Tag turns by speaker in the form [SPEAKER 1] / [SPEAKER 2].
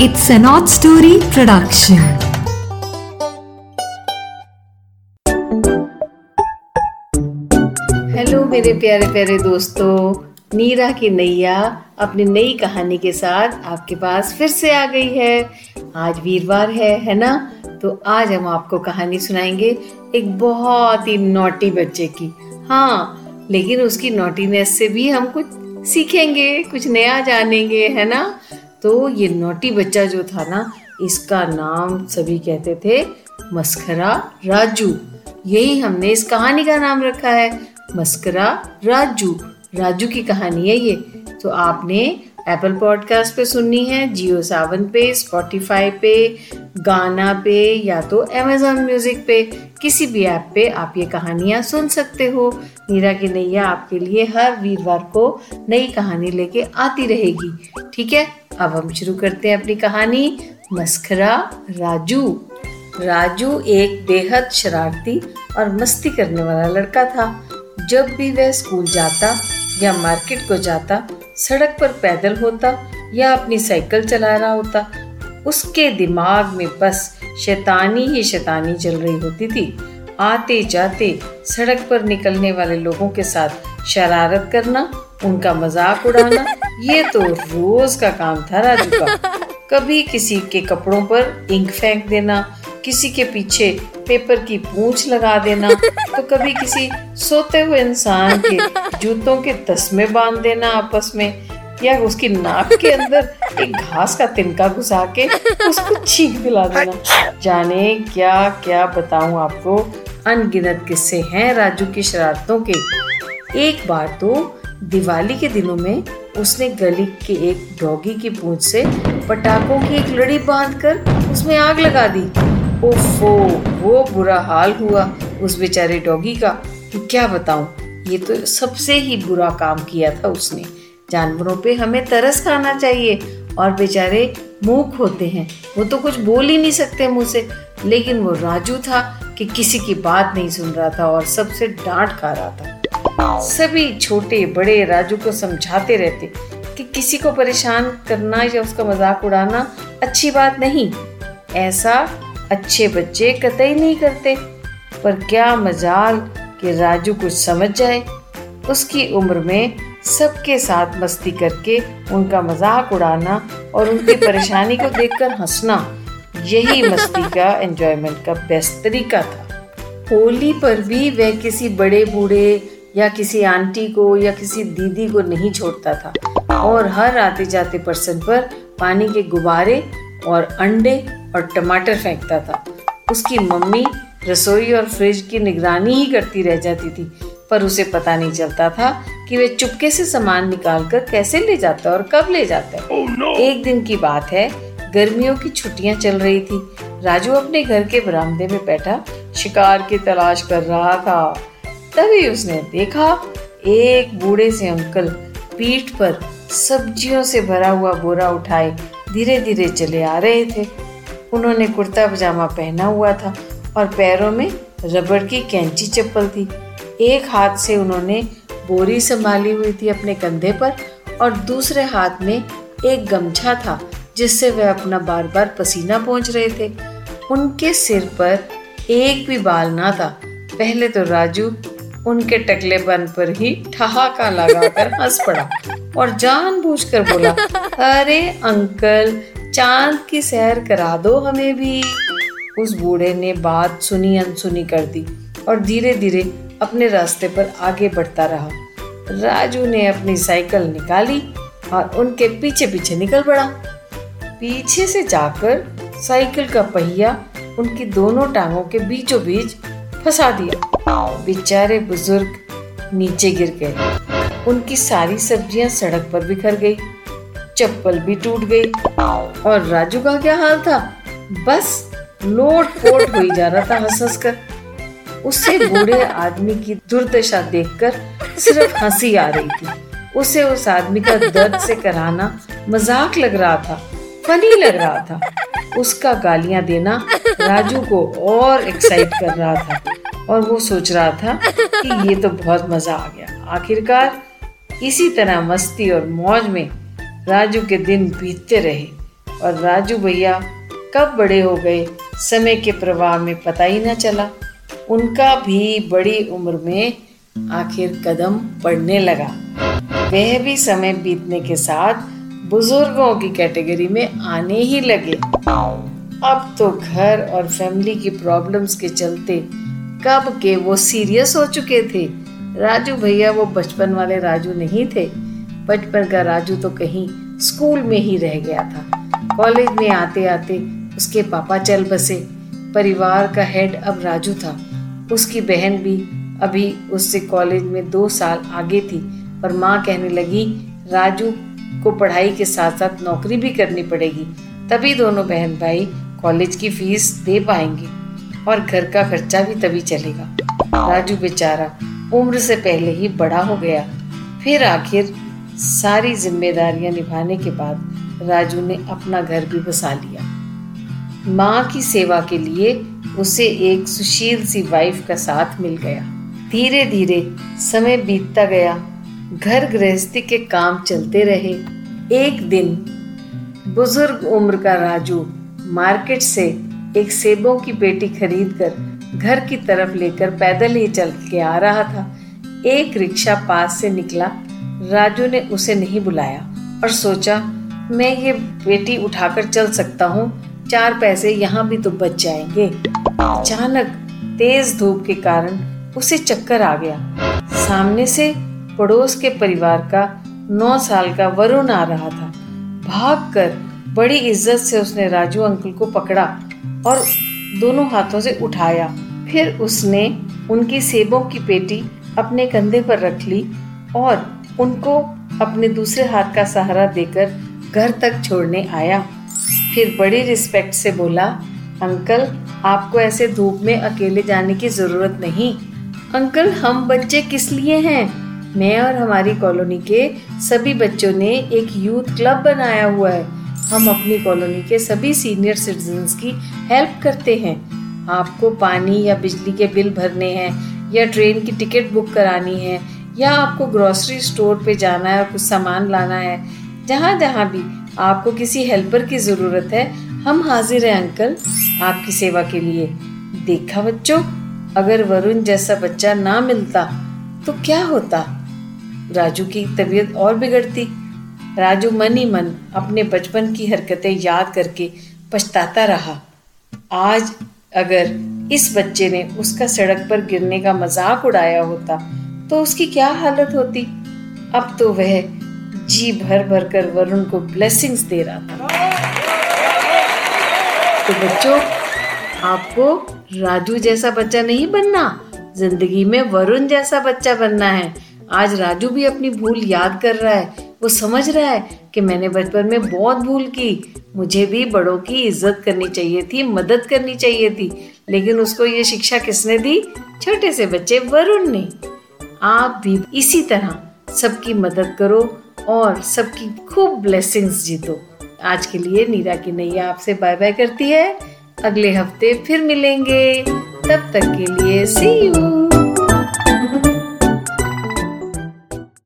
[SPEAKER 1] It's an odd story production.
[SPEAKER 2] Hello मेरे प्यारे प्यारे दोस्तों। नीरा की नैया अपनी नई कहानी के साथ आपके पास फिर से आ गई है। आज वीरवार है है ना? तो आज हम आपको कहानी सुनाएँगे एक बहुत ही नोटी बच्चे की। हाँ लेकिन उसकी नोटीनेस से भी हम कुछ सीखेंगे, कुछ नया जानेंगे, है ना? तो ये नोटी बच्चा जो था ना, इसका नाम सभी कहते थे मस्करा राजू। यही हमने इस कहानी का नाम रखा है, मस्करा राजू। राजू की कहानी है ये। तो आपने एप्पल पॉडकास्ट पे सुननी है जियो सावन पे स्पॉटिफाई पे गाना पे, या तो अमेजोन म्यूज़िक पे, किसी भी ऐप पे आप ये कहानियाँ सुन सकते हो। नीरा की नैया आपके लिए हर वीरवार को नई कहानी लेके आती रहेगी। ठीक है? अब हम शुरू करते हैं अपनी कहानी। मस्खरा राजू। राजू एक बेहद शरारती और मस्ती करने वाला लड़का था। जब भी वह स्कूल जाता या मार्केट को जाता, सड़क पर पैदल होता या अपनी साइकिल चला रहा होता, उसके दिमाग में बस शैतानी ही शैतानी चल रही होती थी। आते जाते सड़क पर निकलने वाले लोगों के साथ शरारत करना, उनका मज़ाक उड़ाना ये तो रोज का काम था, राजू का। कभी किसी के कपड़ों पर इंक फेंक देना, किसी के पीछे पेपर की पूंछ लगा देना तो कभी किसी सोते हुए इंसान के जूतों के तस्मे बाँध देना आपस में, या उसकी नाक के अंदर एक घास का तिनका घुसा के उसको छींक दिला देना। जाने क्या क्या बताऊँ आपको, अनगिनत किस्से हैं राजू की शरारतों के। एक बार तो दिवाली के दिनों में उसने गली के एक डॉगी की पूंछ से पटाखों की एक लड़ी बांधकर उसमें आग लगा दी। ओफो, वो बुरा हाल हुआ उस बेचारे डॉगी का। कि क्या बताऊँ, ये तो सबसे ही बुरा काम किया था उसने। जानवरों पे हमें तरस खाना चाहिए और बेचारे मूक होते हैं। वो तो कुछ बोल ही नहीं सकते मुँह से। लेकिन वो राजू था कि किसी की बात नहीं सुन रहा था और सबसे डांट खा रहा था। सभी छोटे, बड़े राजू को समझाते रहते कि किसी को परेशान करना या उसका मज़ाक उड़ाना अच्छी बात नहीं। ऐसा अच्छे बच्चे कतई नहीं करते। पर क्या मजाल कि राजू कुछ समझ जाए। उसकी उम्र में सबके साथ मस्ती करके उनका मज़ाक उड़ाना और उनकी परेशानी को देखकर हंसना, यही मस्ती का एंजॉयमेंट का बेस्ट तरीका था। होली पर भी वह किसी बड़े बूढ़े या किसी आंटी को या किसी दीदी को नहीं छोड़ता था। और हर आते जाते पर्सन पर पानी के गुब्बारे और अंडे और टमाटर फेंकता था। उसकी मम्मी रसोई और फ्रिज की निगरानी ही करती रह जाती थी पर उसे पता नहीं चलता था कि वे चुपके से सामान निकाल कर कैसे ले जाता और कब ले जाता है। Oh, no. एक दिन की बात है गर्मियों की छुट्टियाँ चल रही थी। राजू अपने घर के बरामदे में बैठा शिकार की तलाश कर रहा था। तभी उसने देखा एक बूढ़े से अंकल पीठ पर सब्जियों से भरा हुआ बोरा उठाए धीरे धीरे चले आ रहे थे। उन्होंने कुर्ता पजामा पहना हुआ था और पैरों में रबड़ की कैंची चप्पल थी। एक हाथ से उन्होंने बोरी संभाली हुई थी अपने कंधे पर और दूसरे हाथ में एक गमछा था जिससे वह अपना बार बार पसीना पहुँच रहे थे। उनके सिर पर एक भी बाल ना था। पहले तो राजू उनके टकले टकलेपन पर ही ठहाका लगाकर हंस पड़ा और जानबूझकर बोला, अरे अंकल, चाँद की सैर करा दो हमें भी। उस बूढ़े ने बात सुनी अनसुनी कर दी और धीरे धीरे अपने रास्ते पर आगे बढ़ता रहा। राजू ने अपनी साइकिल निकाली और उनके पीछे पीछे निकल पड़ा। पीछे से जाकर साइकिल का पहिया उनकी दोनों टांगों के बीचों बीच फंसा दिया। बेचारे बुज़ुर्ग नीचे गिर गए। उनकी सारी सब्ज़ियाँ सड़क पर बिखर गई, चप्पल भी टूट गई। और राजू का क्या हाल था? बस लोट पोट हो जा रहा था हंस हंस कर उससे बूढ़े आदमी की दुर्दशा देखकर सिर्फ़ हँसी आ रही थी। उसे उस आदमी का दर्द से कराना मज़ाक लग रहा था, फनी लग रहा था। उसका गालियाँ देना राजू को और एक्साइट कर रहा था। और वो सोच रहा था कि ये तो बहुत मज़ा आ गया। आखिरकार इसी तरह मस्ती और मौज में राजू के दिन बीतते रहे और राजू भैया कब बड़े हो गए, समय के प्रवाह में पता ही न चला। उनका भी बड़ी उम्र में आखिर कदम पड़ने लगा। वह भी समय बीतने के साथ बुज़ुर्गों की कैटेगरी में आने ही लगे। अब तो घर और फैमिली की प्रॉब्लम्स के चलते कब के वो सीरियस हो चुके थे। राजू भैया वो बचपन वाले राजू नहीं थे। बचपन का राजू तो कहीं स्कूल में ही रह गया था। कॉलेज में आते आते उसके पापा चल बसे। परिवार का हेड अब राजू था। उसकी बहन भी अभी उससे कॉलेज में दो साल आगे थी पर माँ कहने लगी, राजू को पढ़ाई के साथ साथ नौकरी भी करनी पड़ेगी। तभी दोनों बहन भाई कॉलेज की फ़ीस दे पाएँगे। और घर का खर्चा भी तभी चलेगा। राजू बेचारा उम्र से पहले ही बड़ा हो गया। फिर आखिर सारी जिम्मेदारियाँ निभाने के बाद राजू ने अपना घर भी बसा लिया। माँ की सेवा के लिए उसे एक सुशील सी वाइफ का साथ मिल गया। धीरे धीरे समय बीतता गया। घर गृहस्थी के काम चलते रहे। एक दिन बुज़ुर्ग उम्र का राजू मार्केट से एक सेबों की पेटी खरीद कर घर की तरफ़ लेकर पैदल ही चल के आ रहा था। एक रिक्शा पास से निकला। राजू ने उसे नहीं बुलाया और सोचा, मैं ये पेटी उठाकर चल सकता हूँ। चार पैसे यहाँ भी तो बच जाएँगे। अचानक तेज धूप के कारण उसे चक्कर आ गया। सामने से पड़ोस के परिवार का नौ साल का वरुण आ रहा था। भागकर बड़ी इज़्ज़त से उसने राजू अंकल को पकड़ा और दोनों हाथों से उठाया। फिर उसने उनकी सेबों की पेटी अपने कंधे पर रख ली और उनको अपने दूसरे हाथ का सहारा देकर घर तक छोड़ने आया। फिर बड़ी रिस्पेक्ट से बोला, अंकल, आपको ऐसे धूप में अकेले जाने की ज़रूरत नहीं। अंकल, हम बच्चे किस लिए हैं? मैं और हमारी कॉलोनी के सभी बच्चों ने एक यूथ क्लब बनाया हुआ है। हम अपनी कॉलोनी के सभी सीनियर सिटीजन की हेल्प करते हैं। आपको पानी या बिजली के बिल भरने हैं, या ट्रेन की टिकट बुक करानी है, या आपको ग्रोसरी स्टोर पे जाना है और कुछ सामान लाना है, जहाँ जहाँ भी आपको किसी हेल्पर की ज़रूरत है, हम हाजिर हैं अंकल आपकी सेवा के लिए। देखा बच्चों, अगर वरुण जैसा बच्चा ना मिलता तो क्या होता? राजू की तबीयत और बिगड़ती। राजू मन ही मन अपने बचपन की हरकतें याद करके पछताता रहा। आज अगर इस बच्चे ने उसका सड़क पर गिरने का मज़ाक उड़ाया होता तो उसकी क्या हालत होती? अब तो वह जी भर भर कर वरुण को ब्लेसिंग्स दे रहा था। तो बच्चों, आपको राजू जैसा बच्चा नहीं बनना, ज़िंदगी में वरुण जैसा बच्चा बनना है। आज राजू भी अपनी भूल याद कर रहा है। वो समझ रहा है कि मैंने बचपन में बहुत भूल की। मुझे भी बड़ों की इज़्ज़त करनी चाहिए थी, मदद करनी चाहिए थी। लेकिन उसको ये शिक्षा किसने दी? छोटे से बच्चे वरुण ने। आप भी इसी तरह सबकी मदद करो और सबकी खूब ब्लेसिंग्स जीतो। आज के लिए नीरा की नैया आपसे बाय बाय करती है। अगले हफ़्ते फिर मिलेंगे। तब तक के लिए सी यू